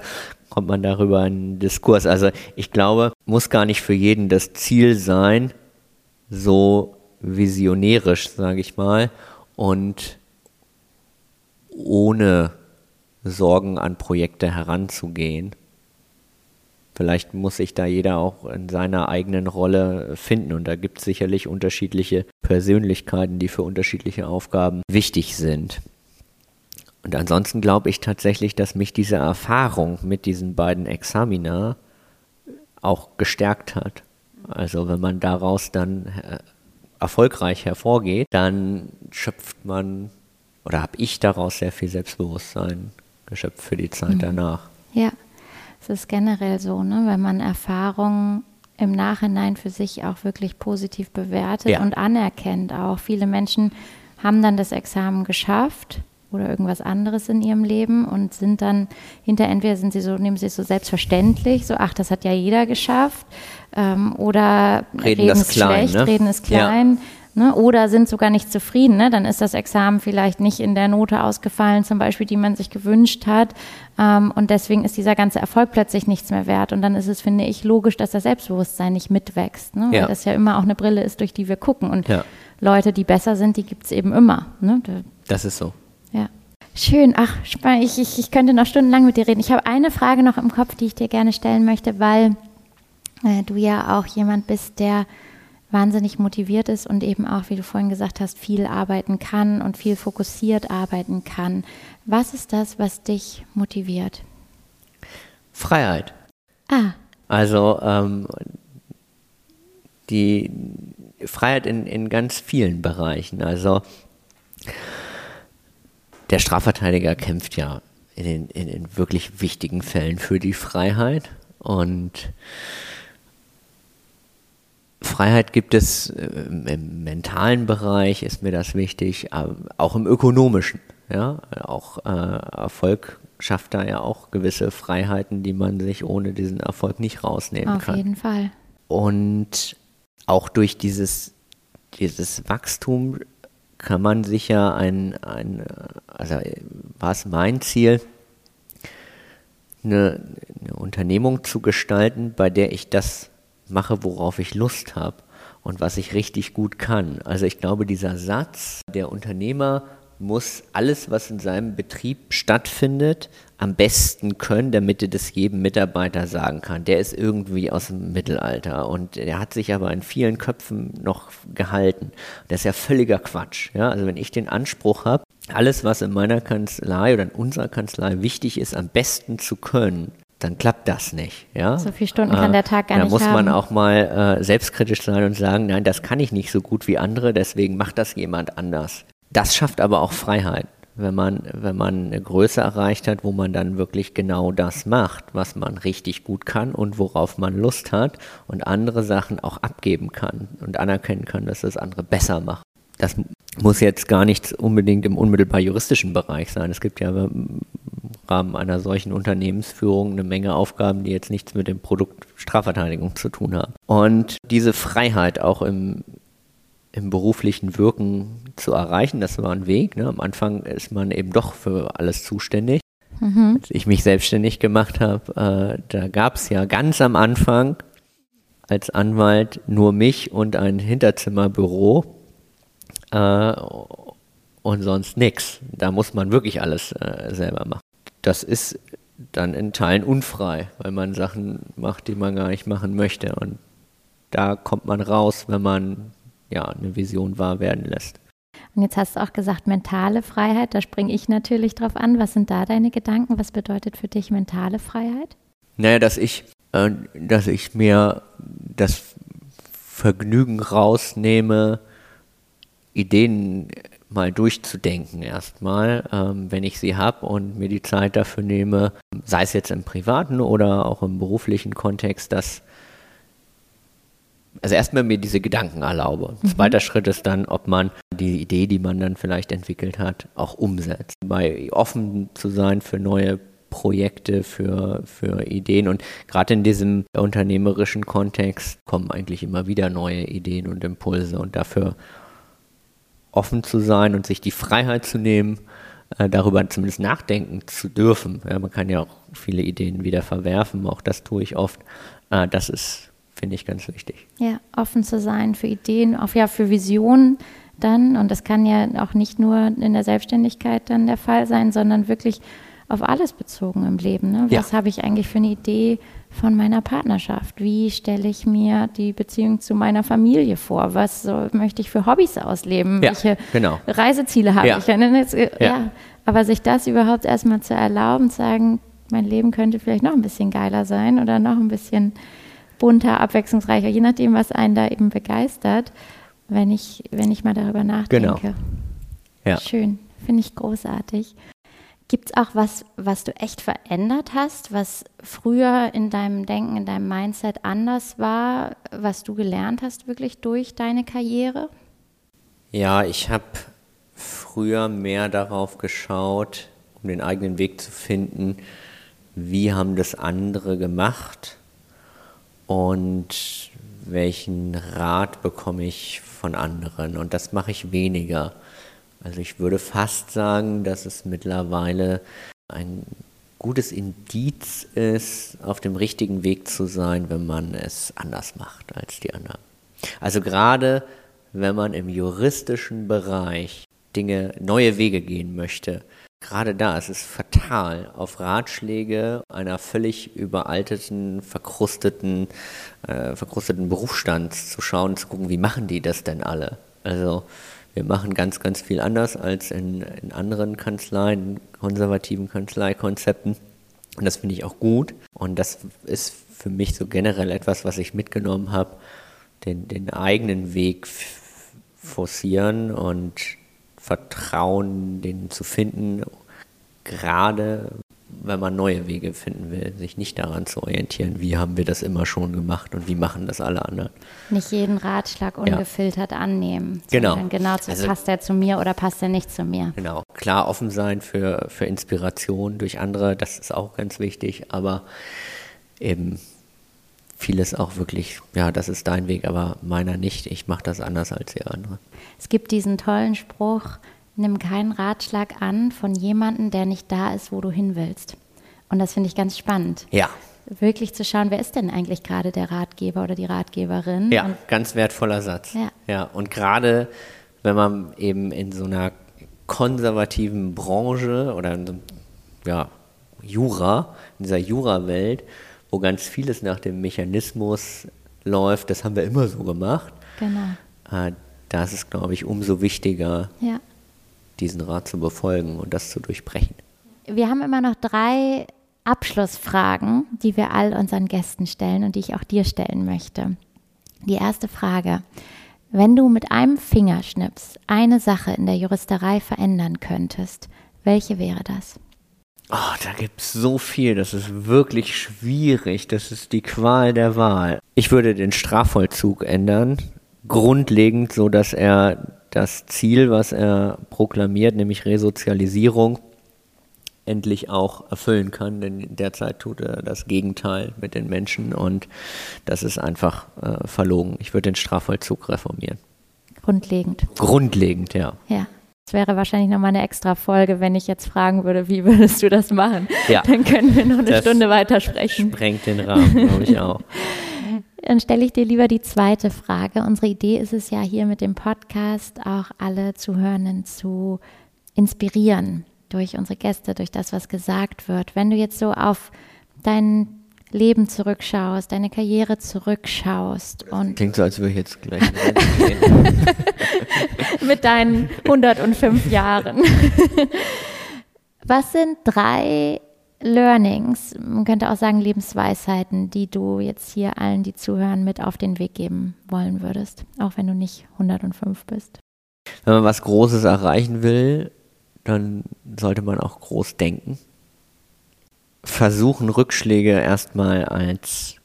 kommt man darüber in einen Diskurs. Also ich glaube, muss gar nicht für jeden das Ziel sein, so visionärisch, sage ich mal, und ohne Sorgen an Projekte heranzugehen. Vielleicht muss sich da jeder auch in seiner eigenen Rolle finden und da gibt es sicherlich unterschiedliche Persönlichkeiten, die für unterschiedliche Aufgaben wichtig sind. Und ansonsten glaube ich tatsächlich, dass mich diese Erfahrung mit diesen beiden Examina auch gestärkt hat. Also wenn man daraus dann äh, erfolgreich hervorgeht, dann schöpft man oder habe ich daraus sehr viel Selbstbewusstsein geschöpft für die Zeit mhm. danach. Ja, es ist generell so, ne? wenn man Erfahrungen im Nachhinein für sich auch wirklich positiv bewertet ja. und anerkennt auch. Viele Menschen haben dann das Examen geschafft oder irgendwas anderes in ihrem Leben und sind dann hinter entweder sind sie so, nehmen sie es so selbstverständlich, so ach, das hat ja jeder geschafft, ähm, oder reden, reden ist klein, schlecht, ne? reden ist klein. Ja. Ne, oder sind sogar nicht zufrieden. Ne? Dann ist das Examen vielleicht nicht in der Note ausgefallen, zum Beispiel, die man sich gewünscht hat. Ähm, und deswegen ist dieser ganze Erfolg plötzlich nichts mehr wert. Und dann ist es, finde ich, logisch, dass das Selbstbewusstsein nicht mitwächst. Ne? Weil ja. das ja immer auch eine Brille ist, durch die wir gucken. Und ja. Leute, die besser sind, die gibt es eben immer. Ne? Das ist so. Ja. Schön. Ach, ich, ich, ich könnte noch stundenlang mit dir reden. Ich habe eine Frage noch im Kopf, die ich dir gerne stellen möchte, weil äh, du ja auch jemand bist, der wahnsinnig motiviert ist und eben auch, wie du vorhin gesagt hast, viel arbeiten kann und viel fokussiert arbeiten kann. Was ist das, was dich motiviert? Freiheit. Ah. Also ähm, die Freiheit in, in ganz vielen Bereichen. Also der Strafverteidiger kämpft ja in in den wirklich wichtigen Fällen für die Freiheit und Freiheit gibt es äh, im mentalen Bereich, ist mir das wichtig, auch im ökonomischen. Ja? Auch äh, Erfolg schafft da ja auch gewisse Freiheiten, die man sich ohne diesen Erfolg nicht rausnehmen Auf kann. Auf jeden Fall. Und auch durch dieses, dieses Wachstum kann man sich ja ein, ein also war es mein Ziel, eine, eine Unternehmung zu gestalten, bei der ich das mache, worauf ich Lust habe und was ich richtig gut kann. Also ich glaube, dieser Satz, der Unternehmer muss alles, was in seinem Betrieb stattfindet, am besten können, damit er das jedem Mitarbeiter sagen kann. Der ist irgendwie aus dem Mittelalter und der hat sich aber in vielen Köpfen noch gehalten. Das ist ja völliger Quatsch. Ja? Also wenn ich den Anspruch habe, alles, was in meiner Kanzlei oder in unserer Kanzlei wichtig ist, am besten zu können, dann klappt das nicht. Ja? So viele Stunden kann der Tag gar da nicht. Da muss man haben. auch mal äh, selbstkritisch sein und sagen, nein, das kann ich nicht so gut wie andere, deswegen macht das jemand anders. Das schafft aber auch Freiheit, wenn man, wenn man eine Größe erreicht hat, wo man dann wirklich genau das macht, was man richtig gut kann und worauf man Lust hat und andere Sachen auch abgeben kann und anerkennen kann, dass das andere besser macht. Das muss jetzt gar nicht unbedingt im unmittelbar juristischen Bereich sein. Es gibt ja Rahmen einer solchen Unternehmensführung eine Menge Aufgaben, die jetzt nichts mit dem Produkt Strafverteidigung zu tun haben. Und diese Freiheit auch im, im beruflichen Wirken zu erreichen, das war ein Weg. Ne? Am Anfang ist man eben doch für alles zuständig. Mhm. Als ich mich selbstständig gemacht habe, äh, da gab es ja ganz am Anfang als Anwalt nur mich und ein Hinterzimmerbüro äh, und sonst nichts. Da muss man wirklich alles äh, selber machen. Das ist dann in Teilen unfrei, weil man Sachen macht, die man gar nicht machen möchte. Und da kommt man raus, wenn man ja eine Vision wahr werden lässt. Und jetzt hast du auch gesagt, mentale Freiheit, da springe ich natürlich drauf an. Was sind da deine Gedanken? Was bedeutet für dich mentale Freiheit? Naja, dass ich, äh, dass ich mir das Vergnügen rausnehme, Ideen mal durchzudenken erstmal, ähm, wenn ich sie habe und mir die Zeit dafür nehme, sei es jetzt im privaten oder auch im beruflichen Kontext, dass also erstmal mir diese Gedanken erlaube. Mhm. Zweiter Schritt ist dann, ob man die Idee, die man dann vielleicht entwickelt hat, auch umsetzt. Bei offen zu sein für neue Projekte, für, für Ideen und gerade in diesem unternehmerischen Kontext kommen eigentlich immer wieder neue Ideen und Impulse und dafür offen zu sein und sich die Freiheit zu nehmen, äh, darüber zumindest nachdenken zu dürfen. Ja, man kann ja auch viele Ideen wieder verwerfen, auch das tue ich oft. Äh, das ist, finde ich, ganz wichtig. Ja, offen zu sein für Ideen, auch ja für Visionen dann. Und das kann ja auch nicht nur in der Selbstständigkeit dann der Fall sein, sondern wirklich auf alles bezogen im Leben. Ne? Was ja. habe ich eigentlich für eine Idee von meiner Partnerschaft? Wie stelle ich mir die Beziehung zu meiner Familie vor? Was so, möchte ich für Hobbys ausleben? Ja, Welche genau. Reiseziele habe ja. ich? Jetzt, äh, ja. aber sich das überhaupt erstmal zu erlauben, zu sagen, mein Leben könnte vielleicht noch ein bisschen geiler sein oder noch ein bisschen bunter, abwechslungsreicher, je nachdem, was einen da eben begeistert, wenn ich, wenn ich mal darüber nachdenke. Genau. Ja. Schön, finde ich großartig. Gibt es auch was, was du echt verändert hast, was früher in deinem Denken, in deinem Mindset anders war, was du gelernt hast wirklich durch deine Karriere? Ja, ich habe früher mehr darauf geschaut, um den eigenen Weg zu finden, wie haben das andere gemacht und welchen Rat bekomme ich von anderen. Und das mache ich weniger. Also ich würde fast sagen, dass es mittlerweile ein gutes Indiz ist, auf dem richtigen Weg zu sein, wenn man es anders macht als die anderen. Also gerade wenn man im juristischen Bereich Dinge, neue Wege gehen möchte, gerade da ist es fatal, auf Ratschläge einer völlig überalteten, verkrusteten, äh, verkrusteten Berufsstands zu schauen, zu gucken, wie machen die das denn alle? Also wir machen ganz, ganz viel anders als in, in anderen Kanzleien, konservativen Kanzleikonzepten. Und das finde ich auch gut. Und das ist für mich so generell etwas, was ich mitgenommen habe, den, den eigenen Weg forcieren und Vertrauen, den zu finden, gerade wenn man neue Wege finden will, sich nicht daran zu orientieren, wie haben wir das immer schon gemacht und wie machen das alle anderen. Nicht jeden Ratschlag ungefiltert ja. annehmen. Genau. Genau, zu, also, passt der zu mir oder passt der nicht zu mir. Genau. Klar offen sein für, für Inspiration durch andere, das ist auch ganz wichtig, aber eben vieles auch wirklich, ja, das ist dein Weg, aber meiner nicht. Ich mache das anders als die andere. Es gibt diesen tollen Spruch, nimm keinen Ratschlag an von jemandem, der nicht da ist, wo du hin willst. Und das finde ich ganz spannend. Ja. Wirklich zu schauen, wer ist denn eigentlich gerade der Ratgeber oder die Ratgeberin? Ja, und ganz wertvoller Satz. Ja. ja. Und gerade wenn man eben in so einer konservativen Branche oder in so, ja, Jura, in dieser Jura-Welt, wo ganz vieles nach dem Mechanismus läuft, das haben wir immer so gemacht. Genau. Äh, da ist glaube ich, umso wichtiger, ja diesen Rat zu befolgen und das zu durchbrechen. Wir haben immer noch drei Abschlussfragen, die wir all unseren Gästen stellen und die ich auch dir stellen möchte. Die erste Frage. Wenn du mit einem Fingerschnips eine Sache in der Juristerei verändern könntest, welche wäre das? Oh, da gibt es so viel, das ist wirklich schwierig, das ist die Qual der Wahl. Ich würde den Strafvollzug ändern, grundlegend, so dass er das Ziel, was er proklamiert, nämlich Resozialisierung, endlich auch erfüllen kann, denn derzeit tut er das Gegenteil mit den Menschen und das ist einfach äh, verlogen. Ich würde den Strafvollzug reformieren. Grundlegend. Grundlegend, ja. Ja. Das wäre wahrscheinlich nochmal eine extra Folge, wenn ich jetzt fragen würde, wie würdest du das machen? Ja. Dann können wir noch eine das Stunde weitersprechen. Sprengt den Rahmen, glaube ich auch. Dann stelle ich dir lieber die zweite Frage. Unsere Idee ist es ja hier mit dem Podcast auch alle Zuhörenden zu inspirieren durch unsere Gäste, durch das, was gesagt wird. Wenn du jetzt so auf deinen Leben zurückschaust, deine Karriere zurückschaust und Klingt so, als würde ich jetzt gleich mit deinen 105 Jahren. Was sind drei Learnings, man könnte auch sagen Lebensweisheiten, die du jetzt hier allen, die zuhören, mit auf den Weg geben wollen würdest, auch wenn du nicht 105 bist? Wenn man was Großes erreichen will, dann sollte man auch groß denken. Versuchen, Rückschläge erstmal als,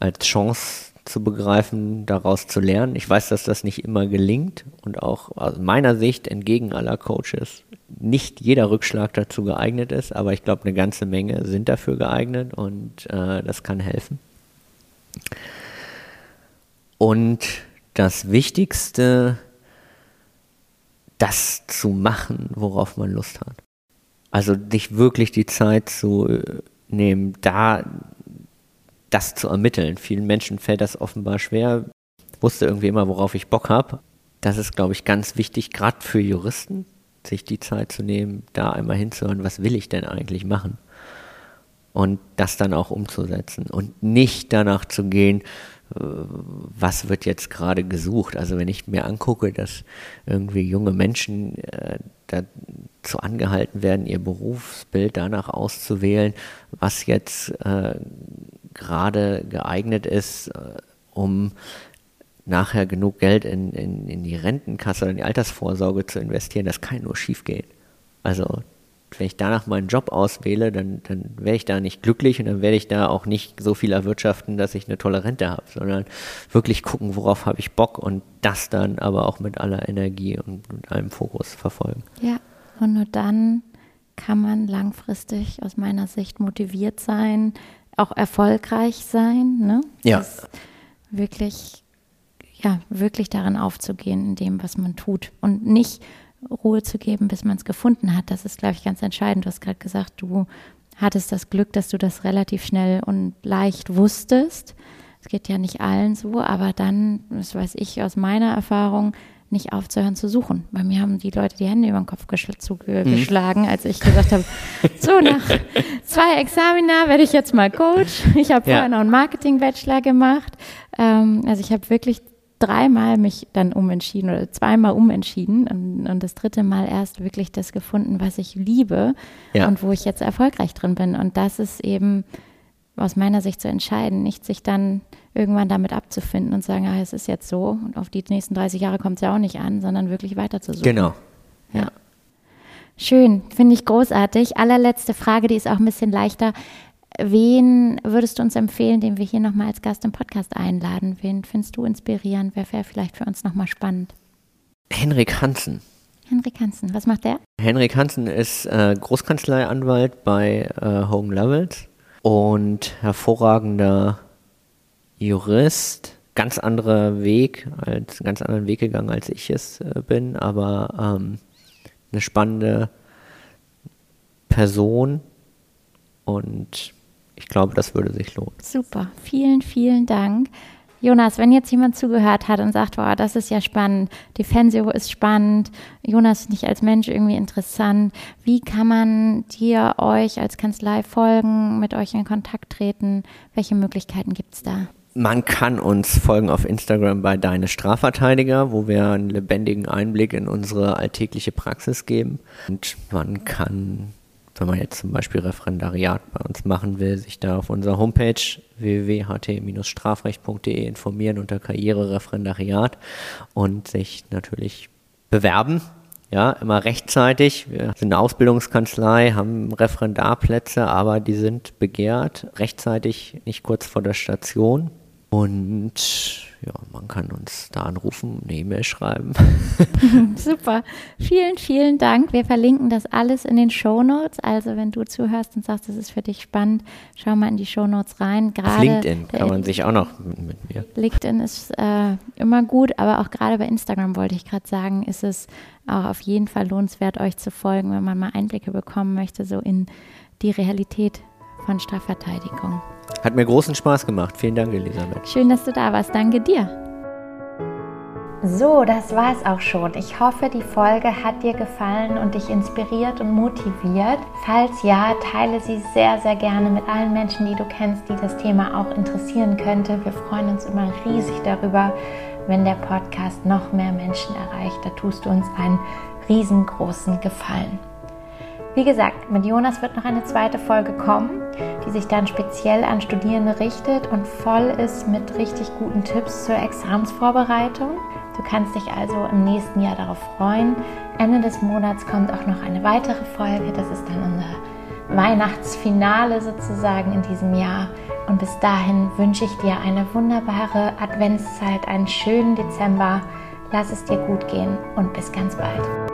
als Chance zu begreifen, daraus zu lernen. Ich weiß, dass das nicht immer gelingt und auch aus meiner Sicht entgegen aller Coaches nicht jeder Rückschlag dazu geeignet ist, aber ich glaube, eine ganze Menge sind dafür geeignet und äh, das kann helfen. Und das Wichtigste, das zu machen, worauf man Lust hat. Also dich wirklich die Zeit zu äh, nehmen, da das zu ermitteln. Vielen Menschen fällt das offenbar schwer. Ich wusste irgendwie immer, worauf ich Bock habe. Das ist, glaube ich, ganz wichtig, gerade für Juristen, sich die Zeit zu nehmen, da einmal hinzuhören, was will ich denn eigentlich machen? Und das dann auch umzusetzen und nicht danach zu gehen, äh, was wird jetzt gerade gesucht. Also wenn ich mir angucke, dass irgendwie junge Menschen äh, dazu angehalten werden, ihr Berufsbild danach auszuwählen, was jetzt äh, gerade geeignet ist, äh, um nachher genug Geld in, in, in die Rentenkasse oder in die Altersvorsorge zu investieren, das kann nur schief gehen. Also wenn ich danach meinen Job auswähle, dann, dann werde ich da nicht glücklich und dann werde ich da auch nicht so viel erwirtschaften, dass ich eine tolle Rente habe, sondern wirklich gucken, worauf habe ich Bock und das dann aber auch mit aller Energie und mit allem Fokus verfolgen. Ja, und nur dann kann man langfristig aus meiner Sicht motiviert sein, auch erfolgreich sein, ne? Ja. Das wirklich, ja, wirklich darin aufzugehen, in dem, was man tut und nicht Ruhe zu geben, bis man es gefunden hat. Das ist, glaube ich, ganz entscheidend. Du hast gerade gesagt, du hattest das Glück, dass du das relativ schnell und leicht wusstest. Es geht ja nicht allen so, aber dann, das weiß ich aus meiner Erfahrung, nicht aufzuhören zu suchen. Bei mir haben die Leute die Hände über den Kopf geschl zugeschlagen, als ich gesagt habe, so nach zwei Examina werde ich jetzt mal Coach. Ich habe Ja. vorher noch einen Marketing-Bachelor gemacht. Ähm, also ich habe wirklich dreimal mich dann umentschieden oder zweimal umentschieden und, und das dritte Mal erst wirklich das gefunden, was ich liebe Ja. und wo ich jetzt erfolgreich drin bin. Und das ist eben aus meiner Sicht zu entscheiden, nicht sich dann irgendwann damit abzufinden und sagen, ah, es ist jetzt so und auf die nächsten 30 Jahre kommt es ja auch nicht an, sondern wirklich weiterzusuchen. Genau. Ja. Schön, finde ich großartig. Allerletzte Frage, die ist auch ein bisschen leichter. Wen würdest du uns empfehlen, den wir hier nochmal als Gast im Podcast einladen? Wen findest du inspirierend? Wer wäre vielleicht für uns nochmal spannend? Henrik Hansen. Henrik Hansen, was macht der? Henrik Hansen ist äh, Großkanzleianwalt bei äh, Hogan Lovells und hervorragender Jurist. Ganz anderer Weg, als ganz anderen Weg gegangen, als ich es äh, bin, aber ähm, eine spannende Person und ich glaube, das würde sich lohnen. Super, vielen, vielen Dank. Jonas, wenn jetzt jemand zugehört hat und sagt, wow, das ist ja spannend, Defensio ist spannend, Jonas finde ich als Mensch irgendwie interessant, wie kann man dir, euch als Kanzlei folgen, mit euch in Kontakt treten? Welche Möglichkeiten gibt es da? Man kann uns folgen auf Instagram bei Deine Strafverteidiger, wo wir einen lebendigen Einblick in unsere alltägliche Praxis geben. Und man kann, wenn man jetzt zum Beispiel Referendariat bei uns machen will, sich da auf unserer Homepage www.ht-strafrecht.de informieren unter Karriere Referendariat und sich natürlich bewerben. Ja, immer rechtzeitig. Wir sind eine Ausbildungskanzlei, haben Referendarplätze, aber die sind begehrt. Rechtzeitig, nicht kurz vor der Station. Und ja, man kann uns da anrufen, eine E-Mail schreiben. Super. Vielen, vielen Dank. Wir verlinken das alles in den Shownotes. Also wenn du zuhörst und sagst, das ist für dich spannend, schau mal in die Shownotes rein. Auf Gerade LinkedIn der- kann man sich auch noch mit, mit mir. LinkedIn ist äh, immer gut, aber auch gerade bei Instagram wollte ich gerade sagen, ist es auch auf jeden Fall lohnenswert, euch zu folgen, wenn man mal Einblicke bekommen möchte, so in die Realität von Strafverteidigung. Hat mir großen Spaß gemacht. Vielen Dank, Elisabeth. Schön, dass du da warst. Danke dir. So, das war's auch schon. Ich hoffe, die Folge hat dir gefallen und dich inspiriert und motiviert. Falls ja, teile sie sehr, sehr gerne mit allen Menschen, die du kennst, die das Thema auch interessieren könnte. Wir freuen uns immer riesig darüber, wenn der Podcast noch mehr Menschen erreicht. Da tust du uns einen riesengroßen Gefallen. Wie gesagt, mit Jonas wird noch eine zweite Folge kommen, die sich dann speziell an Studierende richtet und voll ist mit richtig guten Tipps zur Examsvorbereitung. Du kannst dich also im nächsten Jahr darauf freuen. Ende des Monats kommt auch noch eine weitere Folge. Das ist dann unser Weihnachtsfinale sozusagen in diesem Jahr. Und bis dahin wünsche ich dir eine wunderbare Adventszeit, einen schönen Dezember. Lass es dir gut gehen und bis ganz bald.